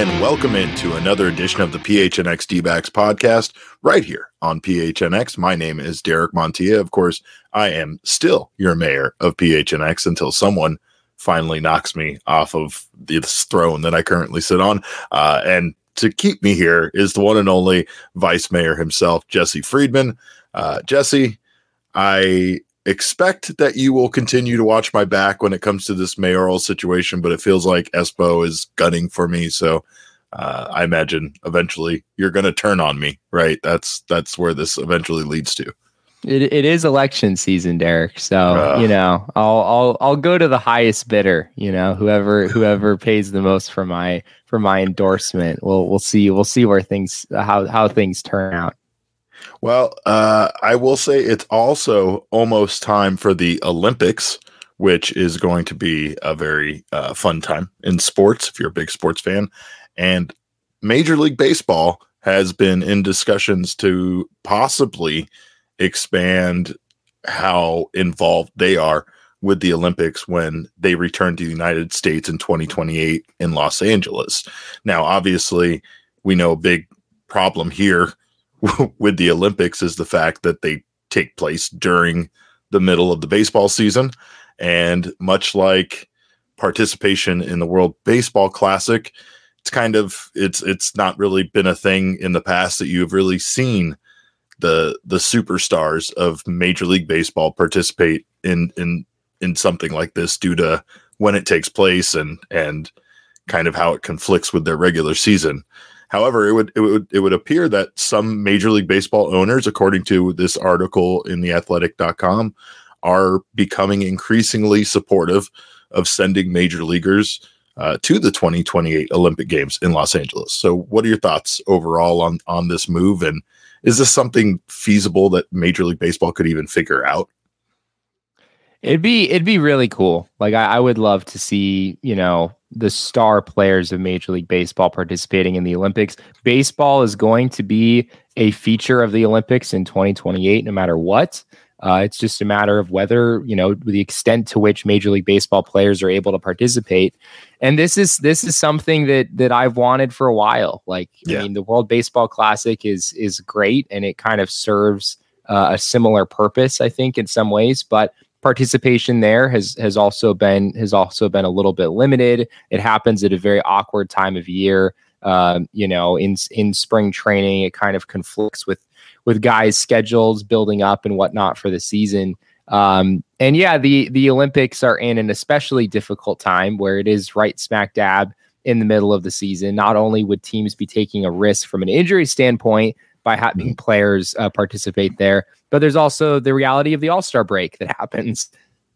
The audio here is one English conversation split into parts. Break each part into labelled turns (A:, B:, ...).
A: and welcome into another edition of the PHNX D-backs podcast right here on PHNX. My name is Derek Montilla. Of course, I am still your mayor of PHNX until someone finally knocks me off of this throne that I currently sit on. Uh, and to keep me here is the one and only vice mayor himself, Jesse Friedman. Uh, Jesse, I expect that you will continue to watch my back when it comes to this mayoral situation, but it feels like Espo is gunning for me. So uh, I imagine eventually you're going to turn on me, right? That's that's where this eventually leads to.
B: It, it is election season, Derek. So uh, you know, I'll I'll I'll go to the highest bidder. You know, whoever whoever pays the most for my for my endorsement. We'll we'll see we'll see where things how how things turn out.
A: Well, uh, I will say it's also almost time for the Olympics, which is going to be a very uh, fun time in sports if you're a big sports fan. And Major League Baseball has been in discussions to possibly expand how involved they are with the Olympics when they return to the United States in 2028 in Los Angeles. Now, obviously, we know a big problem here with the Olympics is the fact that they take place during the middle of the baseball season. And much like participation in the World Baseball Classic, it's kind of it's it's not really been a thing in the past that you've really seen the the superstars of Major League Baseball participate in in in something like this due to when it takes place and and kind of how it conflicts with their regular season. However, it would it would it would appear that some Major League Baseball owners, according to this article in the athletic.com, are becoming increasingly supportive of sending major leaguers uh, to the 2028 Olympic Games in Los Angeles. So, what are your thoughts overall on on this move, and is this something feasible that Major League Baseball could even figure out?
B: It'd be it'd be really cool. Like I, I would love to see you know the star players of Major League Baseball participating in the Olympics. Baseball is going to be a feature of the Olympics in 2028, no matter what. Uh, it's just a matter of whether you know the extent to which Major League Baseball players are able to participate, and this is this is something that that I've wanted for a while. Like, yeah. I mean, the World Baseball Classic is is great, and it kind of serves uh, a similar purpose, I think, in some ways. But participation there has has also been has also been a little bit limited. It happens at a very awkward time of year. Um, you know, in in spring training, it kind of conflicts with with guys' schedules building up and whatnot for the season. Um, and yeah, the the Olympics are in an especially difficult time where it is right smack dab in the middle of the season. Not only would teams be taking a risk from an injury standpoint by having mm-hmm. players uh, participate there, but there's also the reality of the All Star break that happens.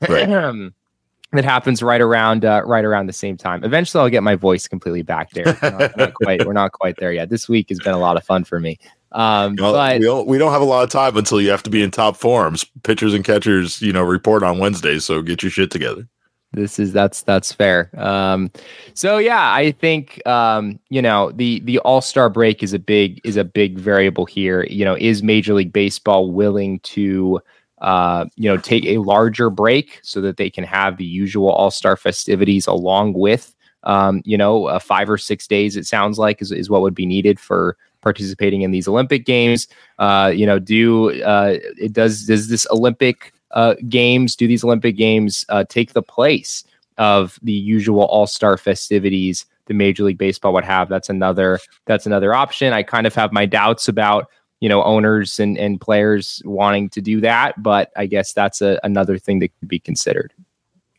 B: Right. that happens right around uh, right around the same time. Eventually, I'll get my voice completely back there. Not, not quite, we're not quite there yet. This week has been a lot of fun for me. Um,
A: well,
B: but
A: we don't, we don't have a lot of time until you have to be in top forms. Pitchers and catchers, you know, report on Wednesday. so get your shit together
B: this is that's that's fair. Um so yeah i think um you know the the all-star break is a big is a big variable here. You know is major league baseball willing to uh you know take a larger break so that they can have the usual all-star festivities along with um you know uh, five or six days it sounds like is, is what would be needed for participating in these olympic games? Uh you know do uh it does does this olympic uh, games, do these Olympic Games uh, take the place of the usual All Star festivities the Major League Baseball would have? That's another that's another option. I kind of have my doubts about you know owners and and players wanting to do that, but I guess that's a, another thing that could be considered.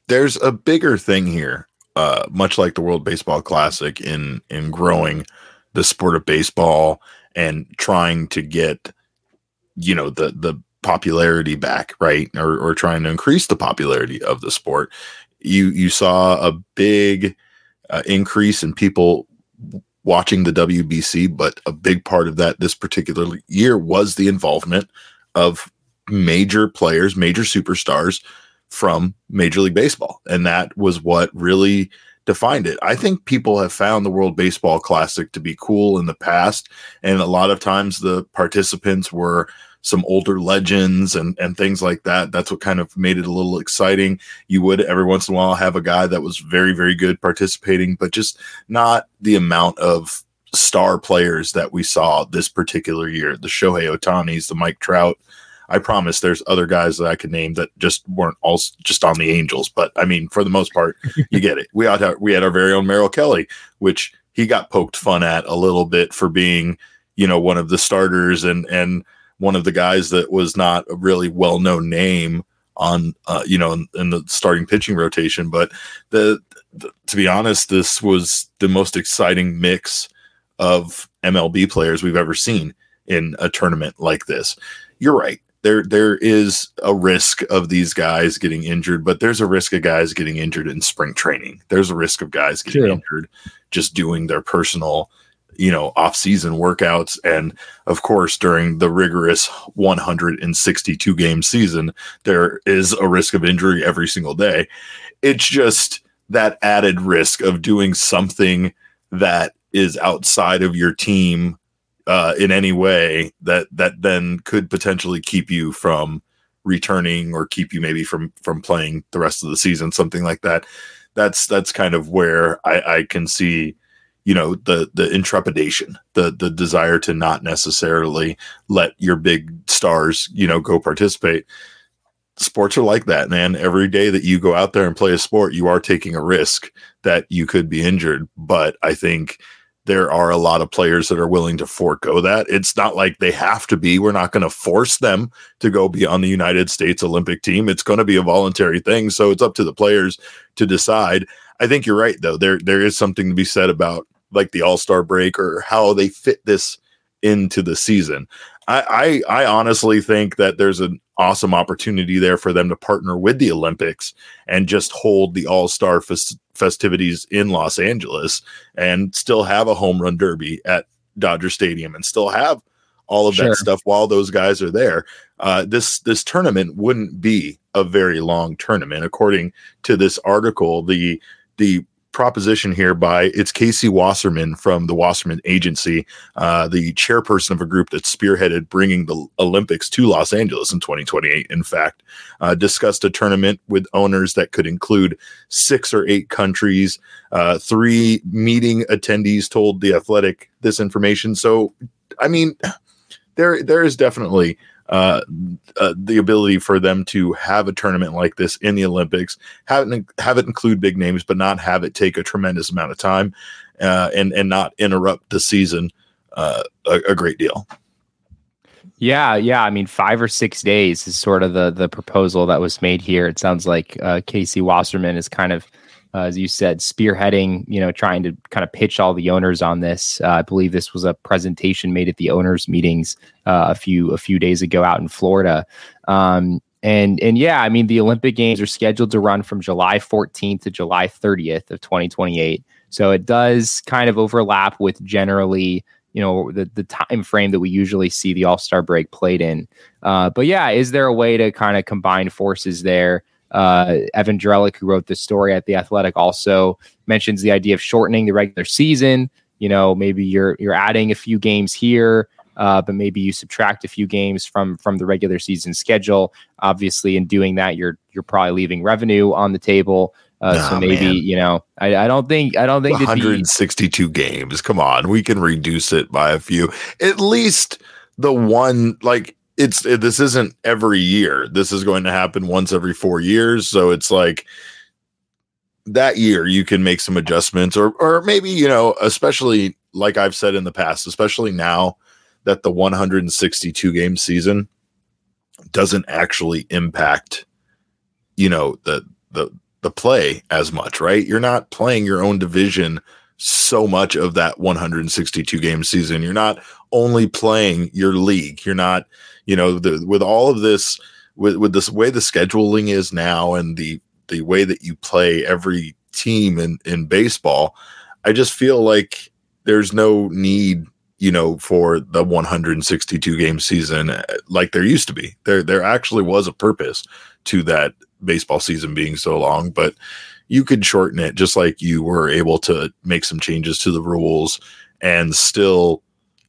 A: There's a bigger thing here, uh, much like the World Baseball Classic, in in growing the sport of baseball and trying to get you know the the popularity back, right? Or, or trying to increase the popularity of the sport. You you saw a big uh, increase in people watching the WBC, but a big part of that this particular year was the involvement of major players, major superstars from Major League Baseball. And that was what really defined it. I think people have found the World Baseball Classic to be cool in the past. And a lot of times the participants were some older legends and and things like that. That's what kind of made it a little exciting. You would every once in a while have a guy that was very very good participating, but just not the amount of star players that we saw this particular year. The Shohei Ohtanis, the Mike Trout. I promise there's other guys that I could name that just weren't all just on the Angels, but I mean, for the most part, you get it. We had we had our very own Merrill Kelly, which he got poked fun at a little bit for being, you know, one of the starters and and one of the guys that was not a really well known name on, uh, you know, in, in, the starting pitching rotation. But the, the to be honest, this was the most exciting mix of MLB players we've ever seen in a tournament like this. You're right. There, there is a risk of these guys getting injured, but there's a risk of guys getting injured in spring training. There's a risk of guys getting True. injured just doing their personal, you know, off-season workouts, and of course during the rigorous 162 game season, there is a risk of injury every single day. It's just that added risk of doing something that is outside of your team uh, in any way that that then could potentially keep you from returning or keep you maybe from from playing the rest of the season, something like that. That's that's kind of where I, I can see, you know, the the intrepidation, the the desire to not necessarily let your big stars, you know, go participate. Sports are like that, man. Every day that you go out there and play a sport, you are taking a risk that you could be injured. But I think there are a lot of players that are willing to forego that. It's not like they have to be. We're not going to force them to go be on the United States Olympic team. It's going to be a voluntary thing. So it's up to the players to decide. I think you're right though. There there is something to be said about like the All-Star break or how they fit this into the season. I, I, I honestly think that there's an awesome opportunity there for them to partner with the Olympics and just hold the All Star fest- festivities in Los Angeles and still have a home run derby at Dodger Stadium and still have all of sure. that stuff while those guys are there. Uh, this this tournament wouldn't be a very long tournament, according to this article. The the proposition here by it's Casey Wasserman from the Wasserman Agency, uh, the chairperson of a group that spearheaded bringing the Olympics to Los Angeles in 2028. In fact, uh, discussed a tournament with owners that could include six or eight countries. Uh, three meeting attendees told the Athletic this information. So, I mean, there there is definitely uh, uh, the ability for them to have a tournament like this in the Olympics, have it, have it include big names, but not have it take a tremendous amount of time uh, and and not interrupt the season uh, a, a, great deal.
B: Yeah, yeah. I mean, five or six days is sort of the the proposal that was made here. It sounds like uh, Casey Wasserman is kind of uh, as you said, spearheading, you know, trying to kind of pitch all the owners on this. Uh, I believe this was a presentation made at the owners meetings uh, a few a few days ago out in Florida. Um, and and yeah, I mean, the Olympic Games are scheduled to run from July 14th to July 30th of 2028. So it does kind of overlap with generally you know the the time frame that we usually see the All Star break played in. Uh, but yeah, is there a way to kind of combine forces there? Uh, Evan Drellich, who wrote this story at the Athletic, also mentions the idea of shortening the regular season. You know, maybe you're you're adding a few games here, uh, but maybe you subtract a few games from from the regular season schedule. Obviously, in doing that, you're you're probably leaving revenue on the table. Uh, nah, so maybe man. you know, I, I don't think I don't think
A: 162 be, games. Come on, we can reduce it by a few. At least the one like it's it, this isn't every year. This is going to happen once every four years. So it's like that year you can make some adjustments, or or maybe you know, especially like I've said in the past, especially now that the 162 game season doesn't actually impact, you know, the the the play as much, right? You're not playing your own division so much of that 162 game season. You're not only playing your league. You're not you know, the, with all of this, with with this way the scheduling is now, and the the way that you play every team in in baseball, I just feel like there's no need you know for the 162 game season uh, like there used to be. There there actually was a purpose to that baseball season being so long but you could shorten it just like you were able to make some changes to the rules and still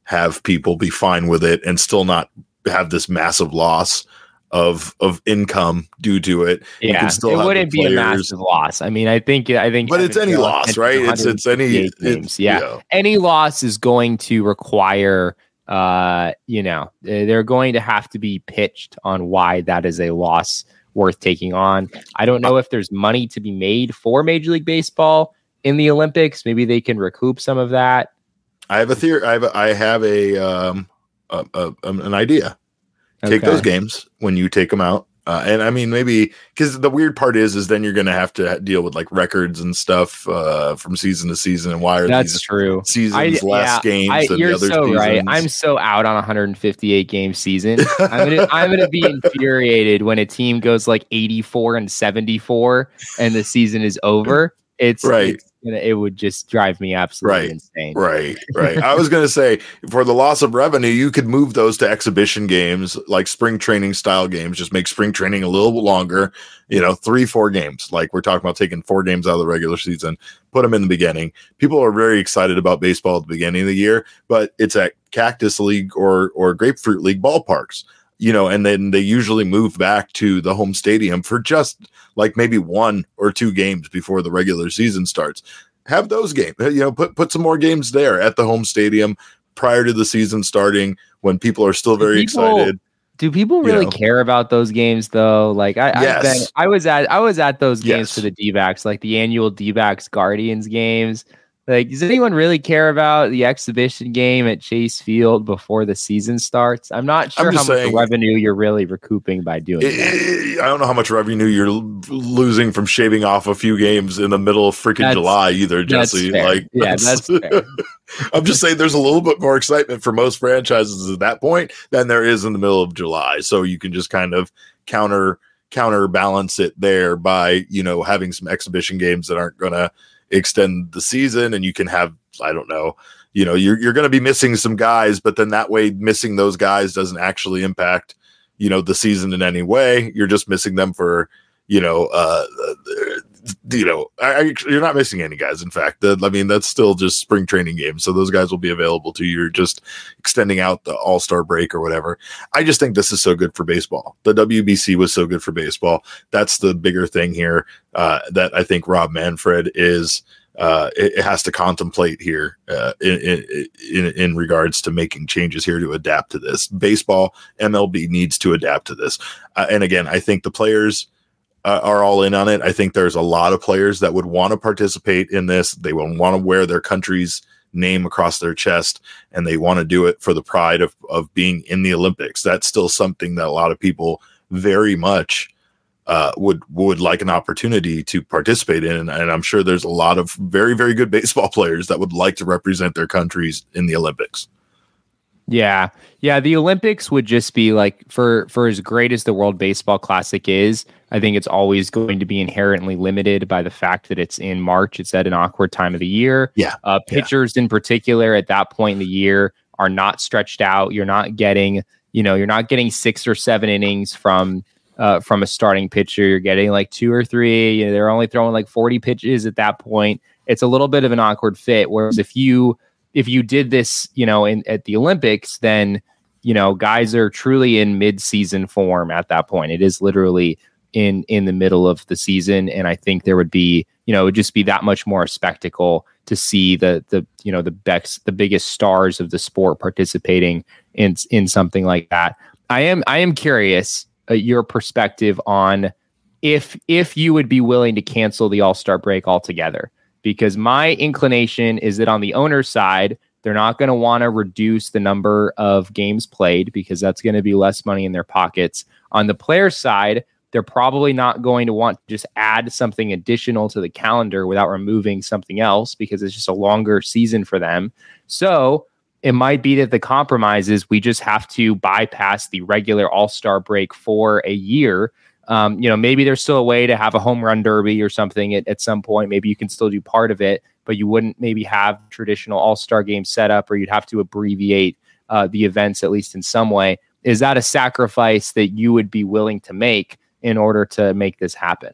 A: have people be fine with it and still not have this massive loss of of income due to it.
B: Yeah, it wouldn't be a massive loss. I mean, I think I think,
A: but it's any loss, right? It's it's any
B: games. yeah. Know. any loss is going to require. Uh, you know, they're going to have to be pitched on why that is a loss worth taking on. I don't know if there's money to be made for Major League Baseball in the Olympics. Maybe they can recoup some of that.
A: I have a theory. I have a, I have a um a, a, an idea. Take those games when you take them out. Uh, and I mean, maybe because the weird part is, is then you're going to have to deal with like records and stuff uh, from season to season. And why are
B: that's
A: these
B: true
A: seasons I, less yeah, games I,
B: you're
A: the other
B: so
A: seasons?
B: right. I'm so out on 158 game season. I'm gonna I'm gonna be infuriated when a team goes like 84 and 74 and the season is over. It's
A: right.
B: It's, it would just drive me absolutely
A: right,
B: insane.
A: Right, right. I was going to say for the loss of revenue, you could move those to exhibition games like spring training style games. Just make spring training a little longer. You know, three, four games. Like we're talking about taking four games out of the regular season, put them in the beginning. People are very excited about baseball at the beginning of the year, but it's at Cactus League or or Grapefruit League ballparks you know, and then they usually move back to the home stadium for just like maybe one or two games before the regular season starts. Have those games, uh, you know, put put some more games there at the home stadium prior to the season starting when people are still very people, excited.
B: Do people really you know? care about those games though? Like I, yes. been, I was at I was at those games yes. for the D backs, like the annual D backs Guardians games. Like, does anyone really care about the exhibition game at Chase Field before the season starts? I'm not sure I'm how saying, much revenue you're really recouping by doing it,
A: that. I don't know how much revenue you're losing from shaving off a few games in the middle of freaking that's, July either, Jesse. Like,
B: yeah, that's, that's fair.
A: I'm just saying there's a little bit more excitement for most franchises at that point than there is in the middle of July. So you can just kind of counter counterbalance it there by, you know, having some exhibition games that aren't gonna extend the season and you can have I don't know, you know, you're you're going to be missing some guys, but then that way missing those guys doesn't actually impact, you know, the season in any way. You're just missing them for, you know, uh, you know, I, you're not missing any guys. In fact, the, I mean, that's still just spring training games, so those guys will be available to you. You're just extending out the All Star break or whatever. I just think this is so good for baseball. The WBC was so good for baseball. That's the bigger thing here uh, that I think Rob Manfred is. Uh, it, it, has to contemplate here uh, in, in, in regards to making changes here to adapt to this. Baseball, MLB needs to adapt to this. Uh, and again, I think the players uh, are all in on it. I think there's a lot of players that would want to participate in this. They will want to wear their country's name across their chest and they want to do it for the pride of, of being in the Olympics. That's still something that a lot of people very much uh, would would like an opportunity to participate in, and, and I'm sure there's a lot of very very good baseball players that would like to represent their countries in the Olympics.
B: Yeah. Yeah, the Olympics would just be like for for as great as the World Baseball Classic is, I think it's always going to be inherently limited by the fact that it's in March. It's at an awkward time of the year.
A: Yeah.
B: Uh, pitchers yeah. in particular at that point in the year are not stretched out. You're not getting, you know, you're not getting six or seven innings from uh, from a starting pitcher. You're getting like two or three. You know, they're only throwing like 40 pitches at that point. It's a little bit of an awkward fit. Whereas if you if you did this, you know, in at the Olympics, then you know guys are truly in mid-season form at that point. It is literally in in the middle of the season, and I think there would be, you know, it would just be that much more a spectacle to see the the you know the best the biggest stars of the sport participating in in something like that. I am I am curious uh, your perspective on if if you would be willing to cancel the All Star break altogether because my inclination is that on the owner's side, they're not going to want to reduce the number of games played because that's going to be less money in their pockets. On the player side, they're probably not going to want to just add something additional to the calendar without removing something else because it's just a longer season for them. So it might be that the compromise is we just have to bypass the regular all star break for a year um, you know, maybe there's still a way to have a home run derby or something at, at some point. Maybe you can still do part of it, but you wouldn't maybe have traditional all star game setup, or you'd have to abbreviate uh, the events at least in some way. Is that a sacrifice that you would be willing to make in order to make this happen?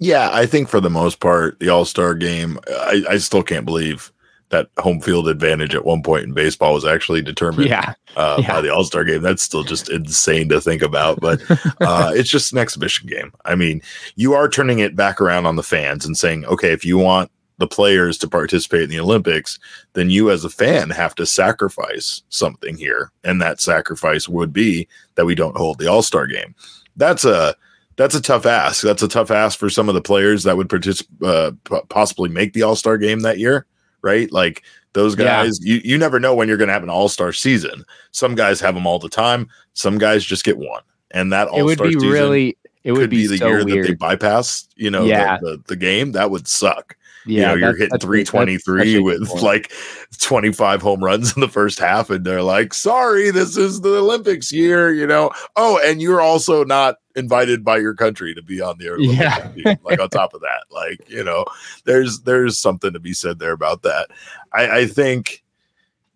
A: Yeah, I think for the most part, the All Star game, I, I still can't believe that home field advantage at one point in baseball was actually determined
B: Yeah.
A: uh,
B: Yeah.
A: by the All Star game. That's still just insane to think about, but uh, it's just an exhibition game. I mean, you are turning it back around on the fans and saying, okay, if you want the players to participate in the Olympics, then you as a fan have to sacrifice something here, and that sacrifice would be that we don't hold the All Star game. That's a that's a tough ask. That's a tough ask for some of the players that would participate, uh, possibly make the All Star game that year, right? Like those
B: Yeah.
A: guys, you, you never know when you're going to have an All Star season. Some guys have them all the time. Some guys just get one, and that All
B: would
A: Star
B: be
A: season
B: really it would
A: be,
B: be,
A: the
B: so
A: year that they bypass, you know, the- the, the, game. That would suck.
B: Yeah,
A: you know, you're hitting
B: that's a- that's
A: 323 with like 25 home runs in the first half, and they're like, sorry, this is the Olympics year, you know. Oh, and you're also not invited by your country to be on the Olympic
B: Yeah.
A: team. Like on top of that, like, you know, there's there's something to be said there about that. I, I think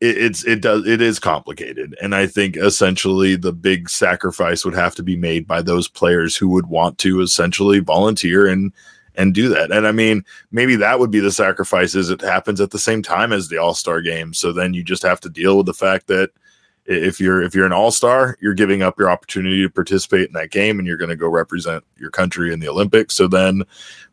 A: it, it's it does it is complicated and i think essentially the big sacrifice would have to be made by those players who would want to essentially volunteer and and do that. And i mean maybe that would be the sacrifice is it happens at the same time as the all-star game. So then you just have to deal with the fact that if you're if you're an all-star you're giving up your opportunity to participate in that game and you're going to go represent your country in the olympics. So then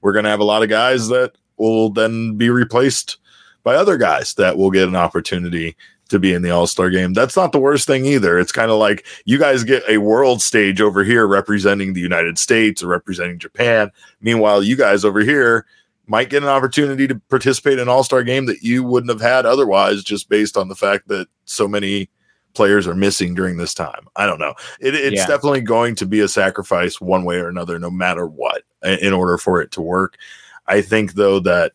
A: we're going to have a lot of guys that will then be replaced by other guys that will get an opportunity to be in the All Star game. That's not the worst thing either. It's kind of like you guys get a world stage over here representing the United States or representing Japan. Meanwhile, you guys over here might get an opportunity to participate in an All Star game that you wouldn't have had otherwise, just based on the fact that so many players are missing during this time. I don't know. It, it's
B: Yeah.
A: definitely going to be a sacrifice one way or another, no matter what, in order for it to work. I think, though, that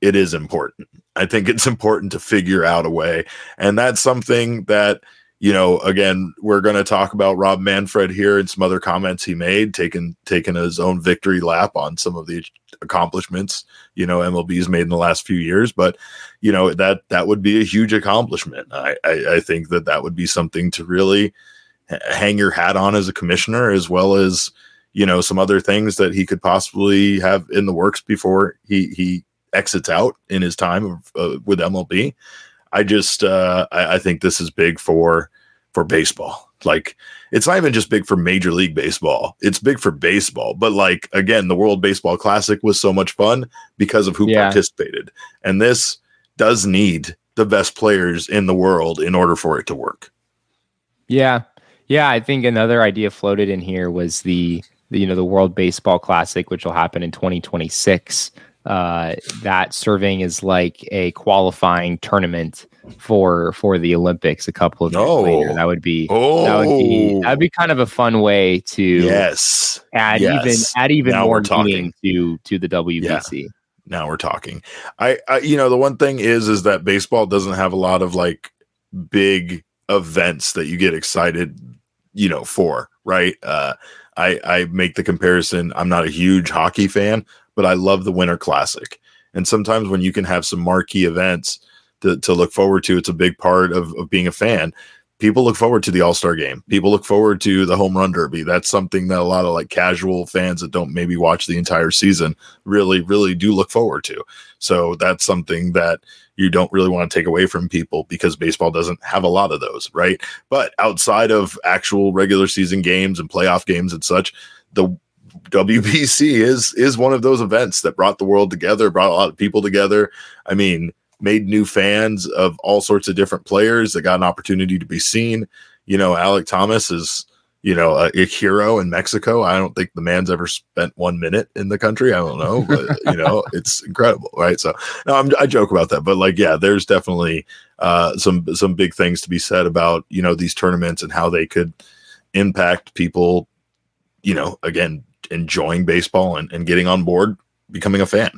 A: it is important. I think it's important to figure out a way. And that's something that, you know, again, we're going to talk about Rob Manfred here and some other comments he made, taking taking his own victory lap on some of the accomplishments, you know, MLB's made in the last few years. But, you know, that that would be a huge accomplishment. I, I, I think that that would be something to really hang your hat on as a commissioner, as well as, you know, some other things that he could possibly have in the works before he he exits out in his time uh, with MLB. I just uh, I, I think this is big for for baseball. Like it's not even just big for Major League Baseball; it's big for baseball. But like again, the World Baseball Classic was so much fun because of who
B: Yeah.
A: participated, and this does need the best players in the world in order for it to work.
B: Yeah. Yeah, I think another idea floated in here was the, the you know the World Baseball Classic, which will happen in 2026. Uh, that serving as like a qualifying tournament for for the Olympics a couple of years later. That would be
A: Oh,
B: that would be that'd be kind of a fun way to
A: yes.
B: add
A: yes.
B: even add even
A: Now
B: more
A: talking.
B: meaning to to the WBC.
A: now we're talking I, I you know the one thing is is that baseball doesn't have a lot of like big events that you get excited you know for right uh i i make the comparison i'm not a huge hockey fan but i love the winter classic. And sometimes when you can have some marquee events to, to look forward to it's a big part of, of being a fan. People look forward to the all-star game. People look forward to the home run derby. That's something that a lot of like casual fans that don't maybe watch the entire season really really do look forward to. So that's something that you don't really want to take away from people because baseball doesn't have a lot of those right? But outside of actual regular season games and playoff games and such the WBC is is one of those events that brought the world together brought a lot of people together i mean made new fans of all sorts of different players that got an opportunity to be seen you know alek thomas is you know, a, a hero in Mexico. I don't think the man's ever spent one minute in the country. I don't know, but you know, it's incredible, right? So, no, I'm, I joke about that, but like, yeah, there's definitely uh, some some big things to be said about you know these tournaments and how they could impact people. You know, again, enjoying baseball and, and getting on board, becoming a fan,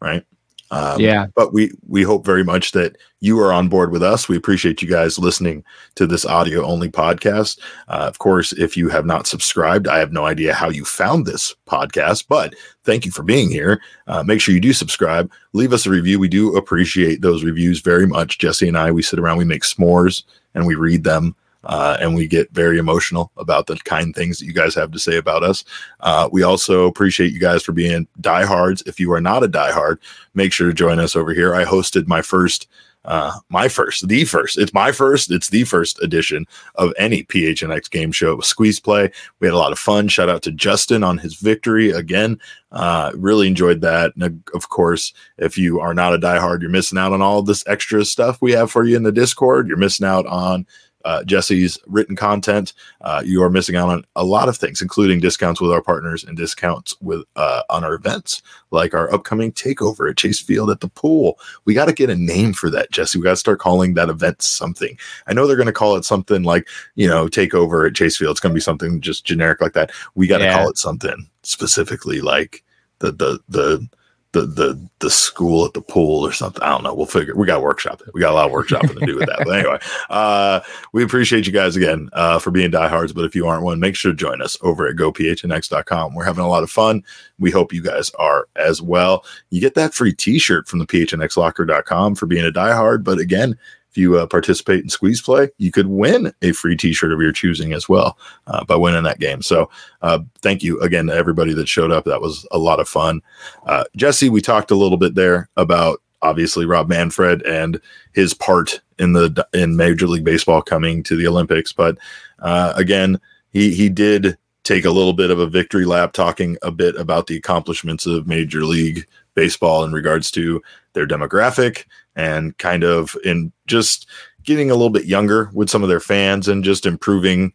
A: right? Um,
B: Yeah.
A: but we we hope very much that you are on board with us. We appreciate you guys listening to this audio only podcast. Uh, of course, if you have not subscribed, I have no idea how you found this podcast, but thank you for being here. Uh, make sure you do subscribe. Leave us a review. We do appreciate those reviews very much. Jesse and I, we sit around, we make s'mores, and we read them. Uh, and we get very emotional about the kind things that you guys have to say about us. Uh, we also appreciate you guys for being diehards. If you are not a diehard, make sure to join us over here. I hosted my first uh, my first, the first. It's my first. It's the first edition of any PHNX game show. It was Squeeze Play. We had a lot of fun. Shout out to Justin on his victory again. Uh, really enjoyed that. And of course, if you are not a diehard, you're missing out on all this extra stuff we have for you in the Discord. You're missing out on uh, Jesse's written content, uh, you are missing out on a lot of things, including discounts with our partners and discounts with uh, on our events, like our upcoming takeover at Chase Field at the pool. We got to get a name for that, Jesse. We got to start calling that event something. I know they're going to call it something like you know takeover at Chase Field. It's going to be something just generic like that. We got to yeah. call it something specifically like the the the the the the school at the pool or something. I don't know. We'll figure. We got workshop it. We got a lot of workshopping to do with that. But anyway, uh, we appreciate you guys again uh, for being diehards. But if you aren't one, make sure to join us over at gophnx.com. We're having a lot of fun. We hope you guys are as well. You get that free T-shirt from the phnxlocker.com for being a diehard. But again, you uh, participate in squeeze play, you could win a free T-shirt of your choosing as well uh, by winning that game. So, uh, thank you again to everybody that showed up. That was a lot of fun. Uh, Jesse, we talked a little bit there about obviously Rob Manfred and his part in the in Major League Baseball coming to the Olympics, but uh, again, he he did take a little bit of a victory lap, talking a bit about the accomplishments of Major League Baseball in regards to their demographic and kind of in just getting a little bit younger with some of their fans and just improving,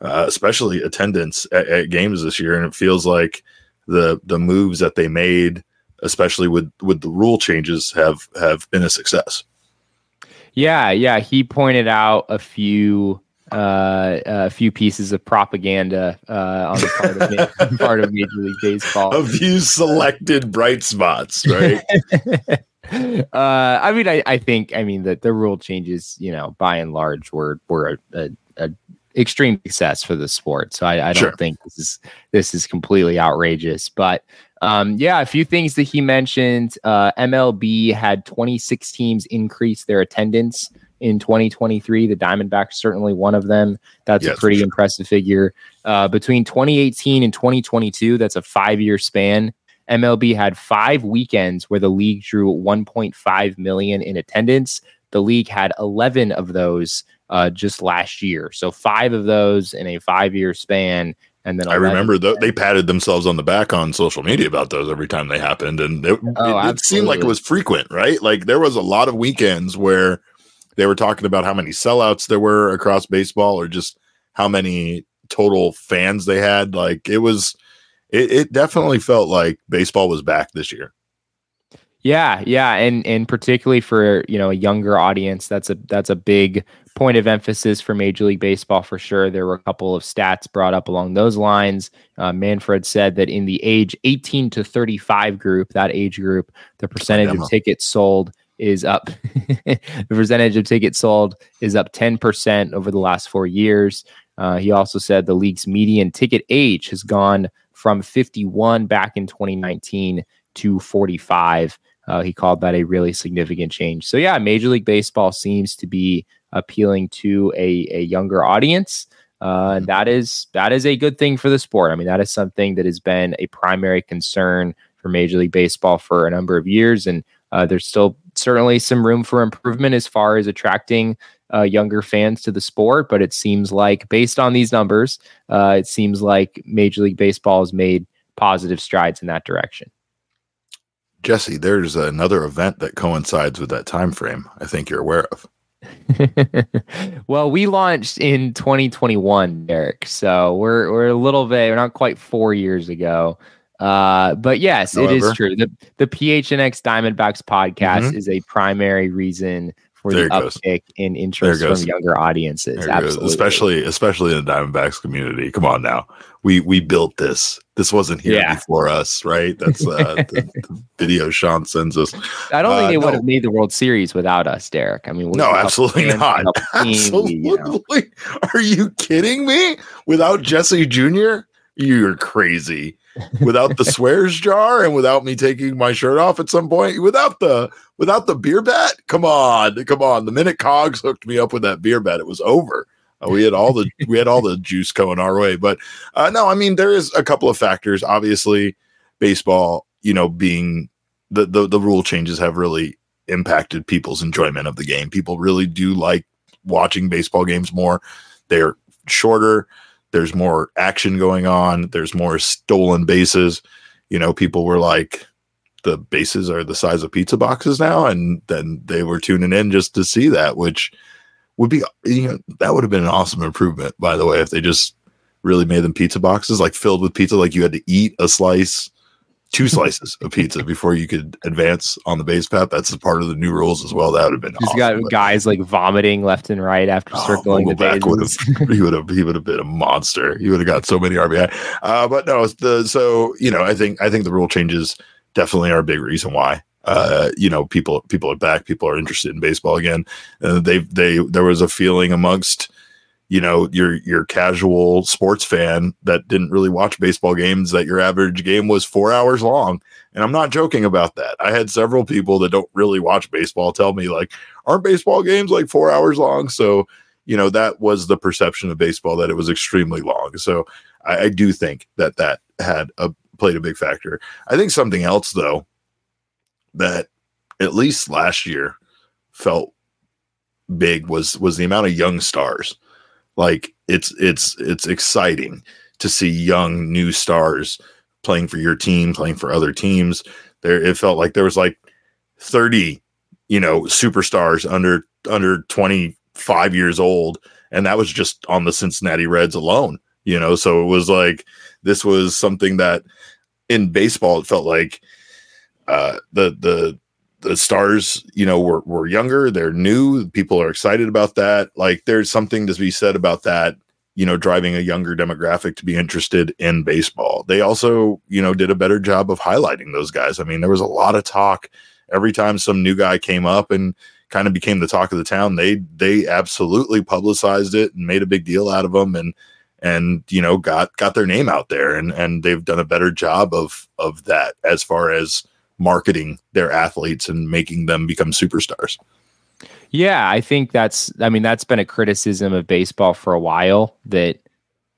A: uh, especially attendance at, at, games this year. And it feels like the the moves that they made, especially with with the rule changes, have have been a success.
B: Yeah, yeah. He pointed out a few uh, a few pieces of propaganda uh, on the part of, part of Major League Baseball.
A: A few selected bright spots, right?
B: uh, I mean, I, I think, I mean, that the rule changes, you know, by and large, were were a, a, a extreme success for the sport. So I, I don't sure. think this is this is completely outrageous. But um, yeah, a few things that he mentioned. Uh, MLB had 26 teams increase their attendance in 2023. The Diamondbacks certainly one of them. That's yes, a pretty sure. impressive figure. Uh, between 2018 and 2022, that's a five year span. MLB had five weekends where the league drew 1.5 million in attendance. The league had 11 of those uh, just last year. So five of those in a five year span. And then
A: I remember th- they patted themselves on the back on social media about those every time they happened. And it, oh, it, it seemed like it was frequent, right? Like there was a lot of weekends where they were talking about how many sellouts there were across baseball or just how many total fans they had. Like it was it, it definitely felt like baseball was back this year.
B: Yeah, yeah, and and particularly for you know a younger audience, that's a that's a big point of emphasis for Major League Baseball for sure. There were a couple of stats brought up along those lines. Uh, Manfred said that in the age 18 to 35 group, that age group, the percentage of tickets sold is up. the percentage of tickets sold is up 10% over the last four years. Uh, he also said the league's median ticket age has gone from 51 back in 2019 to 45. Uh, he called that a really significant change. So yeah, Major League Baseball seems to be appealing to a, a younger audience. Uh, that is that is a good thing for the sport. I mean, that is something that has been a primary concern for Major League Baseball for a number of years, and uh, there's still certainly some room for improvement as far as attracting uh, younger fans to the sport, but it seems like, based on these numbers, uh, it seems like Major League Baseball has made positive strides in that direction.
A: Jesse, there's another event that coincides with that time frame. I think you're aware of.
B: well, we launched in 2021, Derek. So we're we're a little bit, we're not quite four years ago. Uh, but yes, However, it is true. The the PHNX Diamondbacks podcast mm-hmm. is a primary reason for there the uptick in interest from younger audiences. Absolutely,
A: especially especially in the Diamondbacks community. Come on now, we we built this. This wasn't here yeah. before us, right? That's uh, the, the, video Sean sends us.
B: I don't think uh, they no. would have made the World Series without us, Derek. I mean,
A: no, absolutely not. Absolutely, you know. are you kidding me? Without Jesse Jr., you're crazy without the swears jar and without me taking my shirt off at some point without the without the beer bat come on come on the minute cogs hooked me up with that beer bat it was over Uh, we had all the we had all the juice going our way. But uh, no, I mean there is a couple of factors. Obviously, baseball, you know, being the the, the rule changes have really impacted people's enjoyment of the game. People really do like watching baseball games more. They're shorter. There's more action going on. There's more stolen bases. You know, people were like, the bases are the size of pizza boxes now, and then they were tuning in just to see that, which would be you know that would have been an awesome improvement, by the way, if they just really made them pizza boxes like filled with pizza, like you had to eat a slice two slices of pizza before you could advance on the base path. That's a part of the new rules as well. That would have been
B: just awesome, got but, guys like vomiting left and right after oh, circling the bases.
A: Would have, he would have he would have been a monster. He would have got so many RBI. Uh, but no, the so you know I think I think the rule changes definitely are a big reason why. Uh, you know, people people are back. People are interested in baseball again. Uh, they they there was a feeling amongst you know your your casual sports fan that didn't really watch baseball games that your average game was four hours long. And i'm not joking about that. I had several people that don't really watch baseball tell me like aren't baseball games like four hours long? So you know that was the perception of baseball that it was extremely long. So i, I do think that that had a played a big factor. I think something else though that at least last year felt big was was the amount of young stars like it's it's it's exciting to see young new stars playing for your team, playing for other teams. There it felt like there was like 30, you know, superstars under under 25 years old and that was just on the Cincinnati Reds alone, you know. So it was like this was something that in baseball it felt like uh the the the stars, you know, were, were younger, they're new, people are excited about that. Like there's something to be said about that, you know, driving a younger demographic to be interested in baseball. They also, you know, did a better job of highlighting those guys. I mean, there was a lot of talk every time some new guy came up and kind of became the talk of the town. They they absolutely publicized it and made a big deal out of them and and you know got got their name out there and and they've done a better job of of that as far as marketing their athletes and making them become superstars.
B: Yeah, I think that's I mean that's been a criticism of baseball for a while that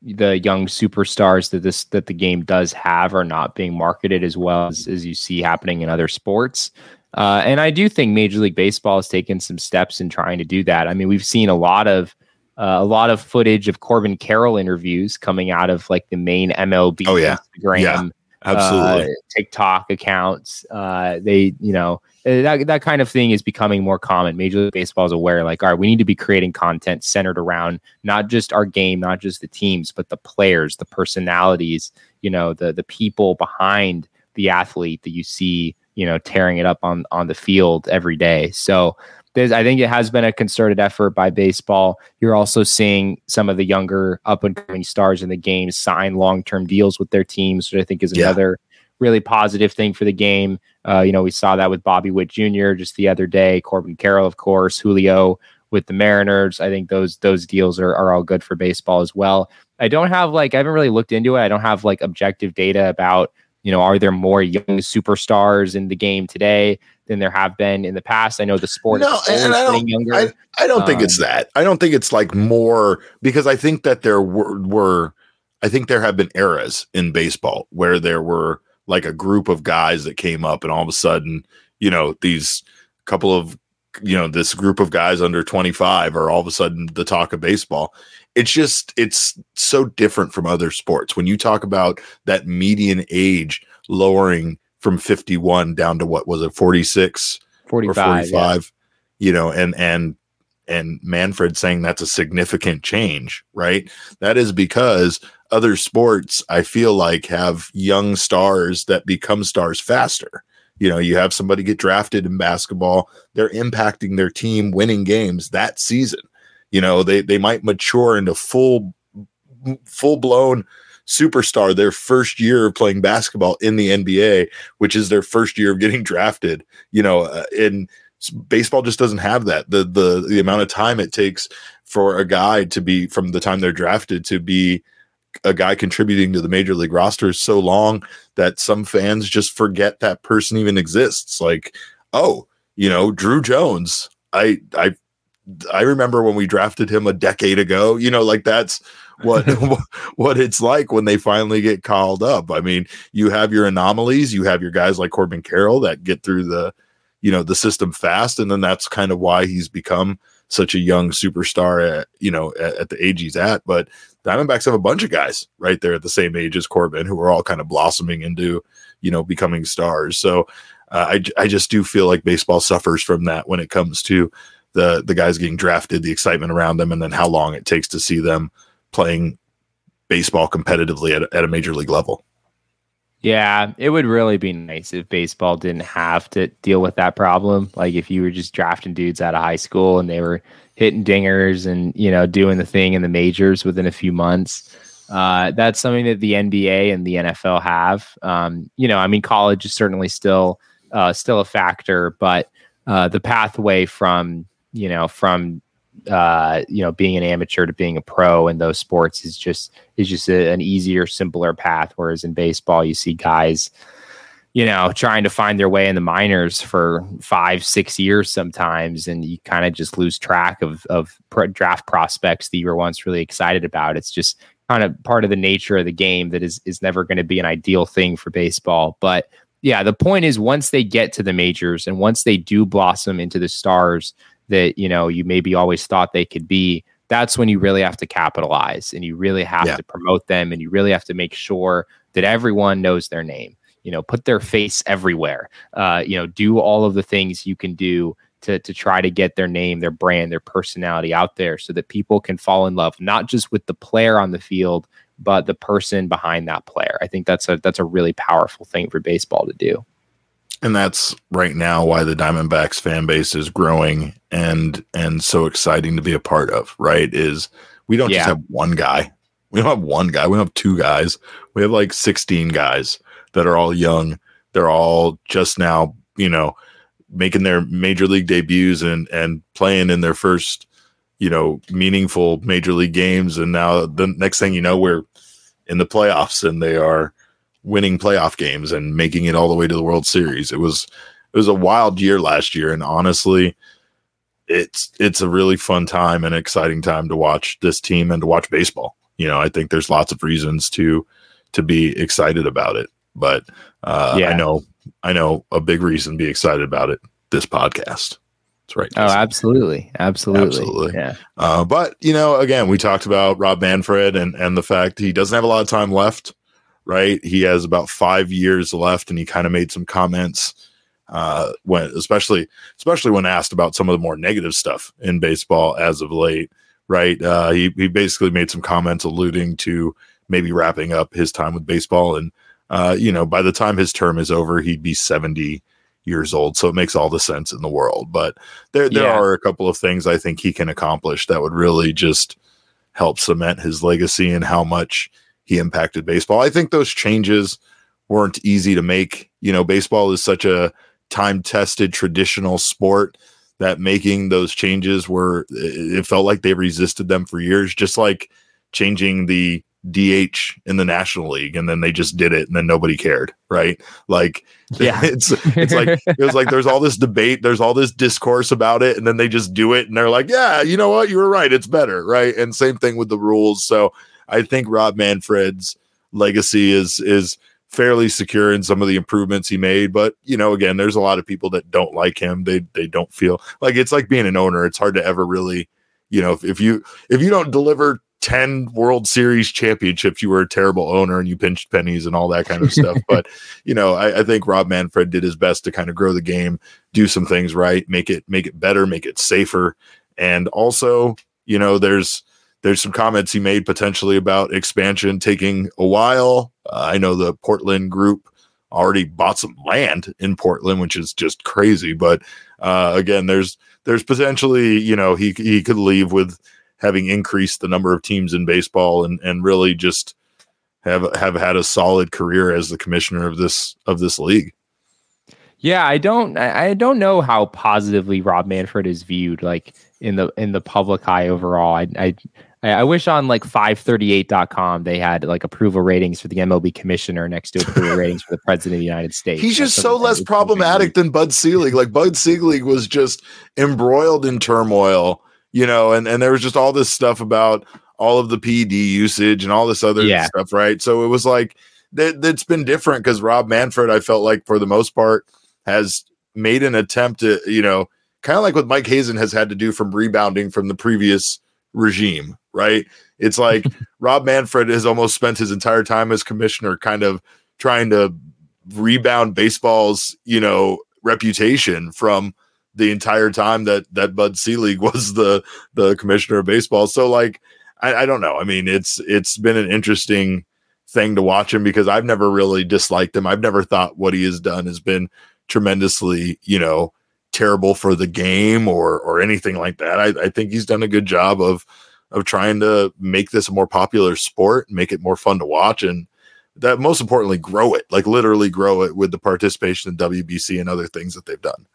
B: the young superstars that this that the game does have are not being marketed as well as, as you see happening in other sports. Uh, and I do think Major League Baseball has taken some steps in trying to do that. I mean, we've seen a lot of uh, a lot of footage of Corbin Carroll interviews coming out of like the main MLB
A: oh, yeah.
B: Instagram
A: yeah. Absolutely.
B: Uh, TikTok accounts. Uh, they, you know, uh, that, that kind of thing is becoming more common. Major League Baseball is aware, like, all right, we need to be creating content centered around not just our game, not just the teams, but the players, the personalities, you know, the the people behind the athlete that you see, you know, tearing it up on on the field every day. So there's, I think it has been a concerted effort by baseball. You're also seeing some of the younger up and coming stars in the game sign long term deals with their teams, which I think is another yeah. really positive thing for the game. Uh, you know, we saw that with Bobby Witt Jr. just the other day, Corbin Carroll, of course, Julio with the Mariners. I think those those deals are, are all good for baseball as well. I don't have like I haven't really looked into it. I don't have like objective data about you know are there more young superstars in the game today than there have been in the past. I know the sport no,
A: and I don't, younger. I, I don't um, think it's um, that. I don't think it's like more because I think that there were, were I think there have been eras in baseball where there were like a group of guys that came up and all of a sudden, you know, these couple of you know, this group of guys under 25 are all of a sudden the talk of baseball. It's just it's so different from other sports. When you talk about that median age lowering from 51 down to what was it 46
B: 45,
A: or 45 yeah. you know and and and Manfred saying that's a significant change right that is because other sports I feel like have young stars that become stars faster you know you have somebody get drafted in basketball they're impacting their team winning games that season you know they they might mature into full full blown superstar their first year of playing basketball in the NBA, which is their first year of getting drafted. You know, uh, and baseball just doesn't have that. The the the amount of time it takes for a guy to be from the time they're drafted to be a guy contributing to the major league roster is so long that some fans just forget that person even exists. Like, oh, you know, Druw Jones. I I I remember when we drafted him a decade ago. You know, like that's what what it's like when they finally get called up. I mean, you have your anomalies, you have your guys like Corbin Carroll that get through the you know the system fast, and then that's kind of why he's become such a young superstar at you know at, at the age he's at. But Diamondbacks have a bunch of guys right there at the same age as Corbin who are all kind of blossoming into you know becoming stars. So uh, I I just do feel like baseball suffers from that when it comes to the the guys getting drafted, the excitement around them, and then how long it takes to see them playing baseball competitively at, at a major league level.
B: Yeah, it would really be nice if baseball didn't have to deal with that problem. Like if you were just drafting dudes out of high school and they were hitting dingers and you know doing the thing in the majors within a few months. Uh, that's something that the NBA and the NFL have. Um, you know, I mean, college is certainly still uh, still a factor, but uh, the pathway from you know from uh, you know being an amateur to being a pro in those sports is just is just a, an easier, simpler path. Whereas in baseball, you see guys you know, trying to find their way in the minors for five, six years sometimes, and you kind of just lose track of of draft prospects that you were once really excited about. It's just kind of part of the nature of the game that is is never going to be an ideal thing for baseball. But yeah, the point is once they get to the majors and once they do blossom into the stars that you know you maybe always thought they could be, that's when you really have to capitalize and you really have yeah. to promote them and you really have to make sure that everyone knows their name you know, put their face everywhere. Uh, you know, do all of the things you can do to to try to get their name, their brand, their personality out there, so that people can fall in love not just with the player on the field, but the person behind that player. I think that's a that's a really powerful thing for baseball to do.
A: And that's right now why the Diamondbacks fan base is growing and and so exciting to be a part of, right? Is we don't yeah. just have one guy. We don't have one guy. We don't have two guys. We have like 16 guys that are all young. They're all just now, you know, making their major league debuts and and playing in their first, you know, meaningful major league games. And now the next thing you know, we're in the playoffs and they are winning playoff games and making it all the way to the World Series. It was it was a wild year last year, and honestly, it's it's a really fun time and exciting time to watch this team and to watch baseball. You know, I think there's lots of reasons to to be excited about it. But uh, yeah. I know I know a big reason to be excited about it. This podcast. That's right.
B: Oh, absolutely, absolutely, absolutely.
A: Yeah. Uh, but you know, again, we talked about Rob Manfred and and the fact he doesn't have a lot of time left. Right, he has about five years left, and he kind of made some comments uh, when, especially especially when asked about some of the more negative stuff in baseball as of late. Right, uh, he he basically made some comments alluding to maybe wrapping up his time with baseball and uh, you know, by the time his term is over, he'd be 70 years old. So it makes all the sense in the world. But there, there yeah. are a couple of things I think he can accomplish that would really just help cement his legacy and how much he impacted baseball. I think those changes weren't easy to make. You know, baseball is such a time tested traditional sport that making those changes were, it felt like they resisted them for years, just like changing the DH in the National League, and then they just did it, and then nobody cared, right? Like, yeah, it's it's like it was like there's all this debate, there's all this discourse about it, and then they just do it, and they're like, yeah, you know what, you were right, it's better, right? And same thing with the rules. So I think Rob Manfred's legacy is is fairly secure in some of the improvements he made, but you know, again, there's a lot of people that don't like him. They they don't feel like it's like being an owner. It's hard to ever really you know if, if you if you don't deliver 10 World Series championships, you were a terrible owner and you pinched pennies and all that kind of stuff. but, you know, I, I, think Rob Manfred did his best to kind of grow the game, do some things right, make it make it better, make it safer. And also, you know, there's there's some comments he made potentially about expansion taking a while. Uh, I know the Portland group already bought some land in Portland, which is just crazy. But uh, again, there's there's potentially, you know, he he could leave with having increased the number of teams in baseball and and really just have have had a solid career as the commissioner of this of this league.
B: Yeah, I don't I don't know how positively Rob Manfred is viewed like in the in the public eye overall. I I I wish on like 538.com they had like approval ratings for the MLB commissioner next to approval ratings for the president of the United States.
A: He's just so less problematic than Bud Selig. Like Bud Selig was just embroiled in turmoil you know, and and there was just all this stuff about all of the PED usage and all this other yeah. stuff, right? So it was like that that's been different because Rob Manfred, I felt like for the most part, has made an attempt to, you know, kind of like what Mike Hazen has had to do from rebounding from the previous regime, right? It's like Rob Manfred has almost spent his entire time as commissioner kind of trying to rebound baseball's, you know, reputation from the entire time that that Bud Selig was the the commissioner of baseball. So like I, I don't know. I mean, it's it's been an interesting thing to watch him because I've never really disliked him. I've never thought what he has done has been tremendously, you know, terrible for the game or or anything like that. I, I think he's done a good job of of trying to make this a more popular sport, make it more fun to watch, and that most importantly, grow it, like literally grow it with the participation in WBC and other things that they've done.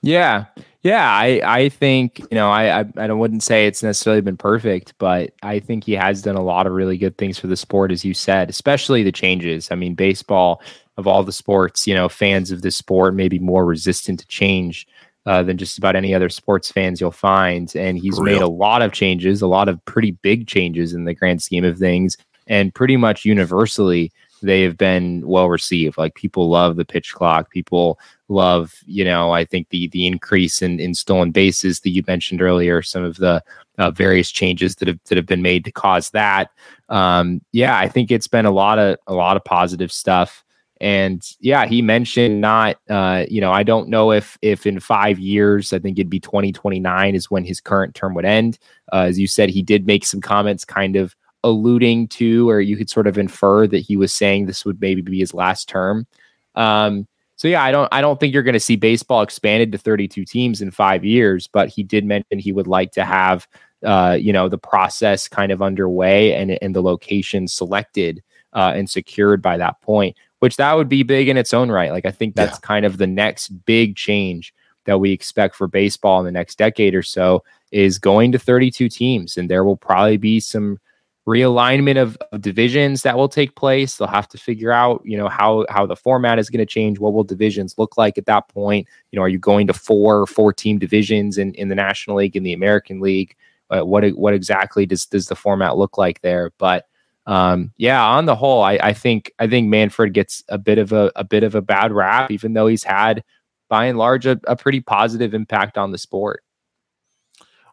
B: Yeah, yeah, I I think you know I I, I wouldn't say it's necessarily been perfect, but I think he has done a lot of really good things for the sport, as you said, especially the changes. I mean, baseball of all the sports, you know, fans of this sport may be more resistant to change uh, than just about any other sports fans you'll find, and he's made a lot of changes, a lot of pretty big changes in the grand scheme of things, and pretty much universally they have been well received. Like people love the pitch clock. People love, you know, I think the the increase in, in stolen bases that you mentioned earlier, some of the uh, various changes that have that have been made to cause that. Um, yeah, I think it's been a lot of a lot of positive stuff. And yeah, he mentioned not, uh, you know, I don't know if if in five years, I think it'd be 2029 is when his current term would end. Uh, as you said, he did make some comments, kind of alluding to, or you could sort of infer that he was saying this would maybe be his last term. Um, so yeah, I don't I don't think you're going to see baseball expanded to 32 teams in five years, but he did mention he would like to have uh, you know the process kind of underway and and the location selected uh, and secured by that point, which that would be big in its own right. Like I think that's yeah. kind of the next big change that we expect for baseball in the next decade or so is going to 32 teams, and there will probably be some realignment of, of, divisions that will take place. They'll have to figure out, you know, how how the format is going to change. What will divisions look like at that point? You know, are you going to four four team divisions in, in the National League in the American League? Uh, what what exactly does does the format look like there? But um, yeah, on the whole, I, I think I think Manfred gets a bit of a, a bit of a bad rap, even though he's had by and large a, a pretty positive impact on the sport.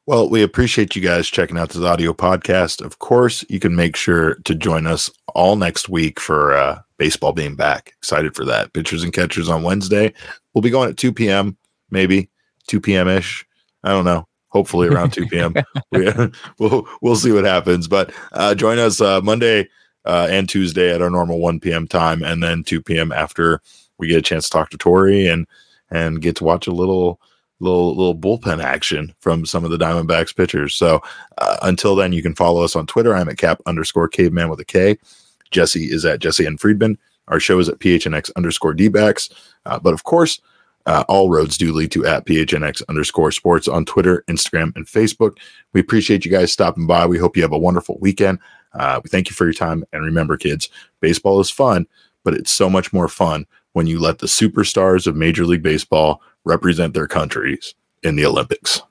A: Well, we appreciate you guys checking out this audio podcast. Of course, you can make sure to join us all next week for uh, baseball being back. Excited for that. Pitchers and catchers on Wednesday. We'll be going at 2 p.m., maybe 2 p.m. ish. I don't know. Hopefully around 2 p.m. we, will we'll see what happens. But uh, join us uh, Monday uh, and Tuesday at our normal 1 p.m. time, and then 2 p.m. after we get a chance to talk to Torey and and get to watch a little little little bullpen action from some of the Diamondbacks pitchers. So uh, until then, you can follow us on Twitter. I'm at cap underscore caveman with a K. Jesse is at Jesse and Friedman. Our show is at PHNX underscore dbacks. Uh, but of course, uh, all roads do lead to at PHNX underscore sports on Twitter, Instagram, and Facebook. We appreciate you guys stopping by. We hope you have a wonderful weekend. Uh, we thank you for your time. And remember, kids, baseball is fun, but it's so much more fun when you let the superstars of Major League Baseball represent their countries in the Olympics.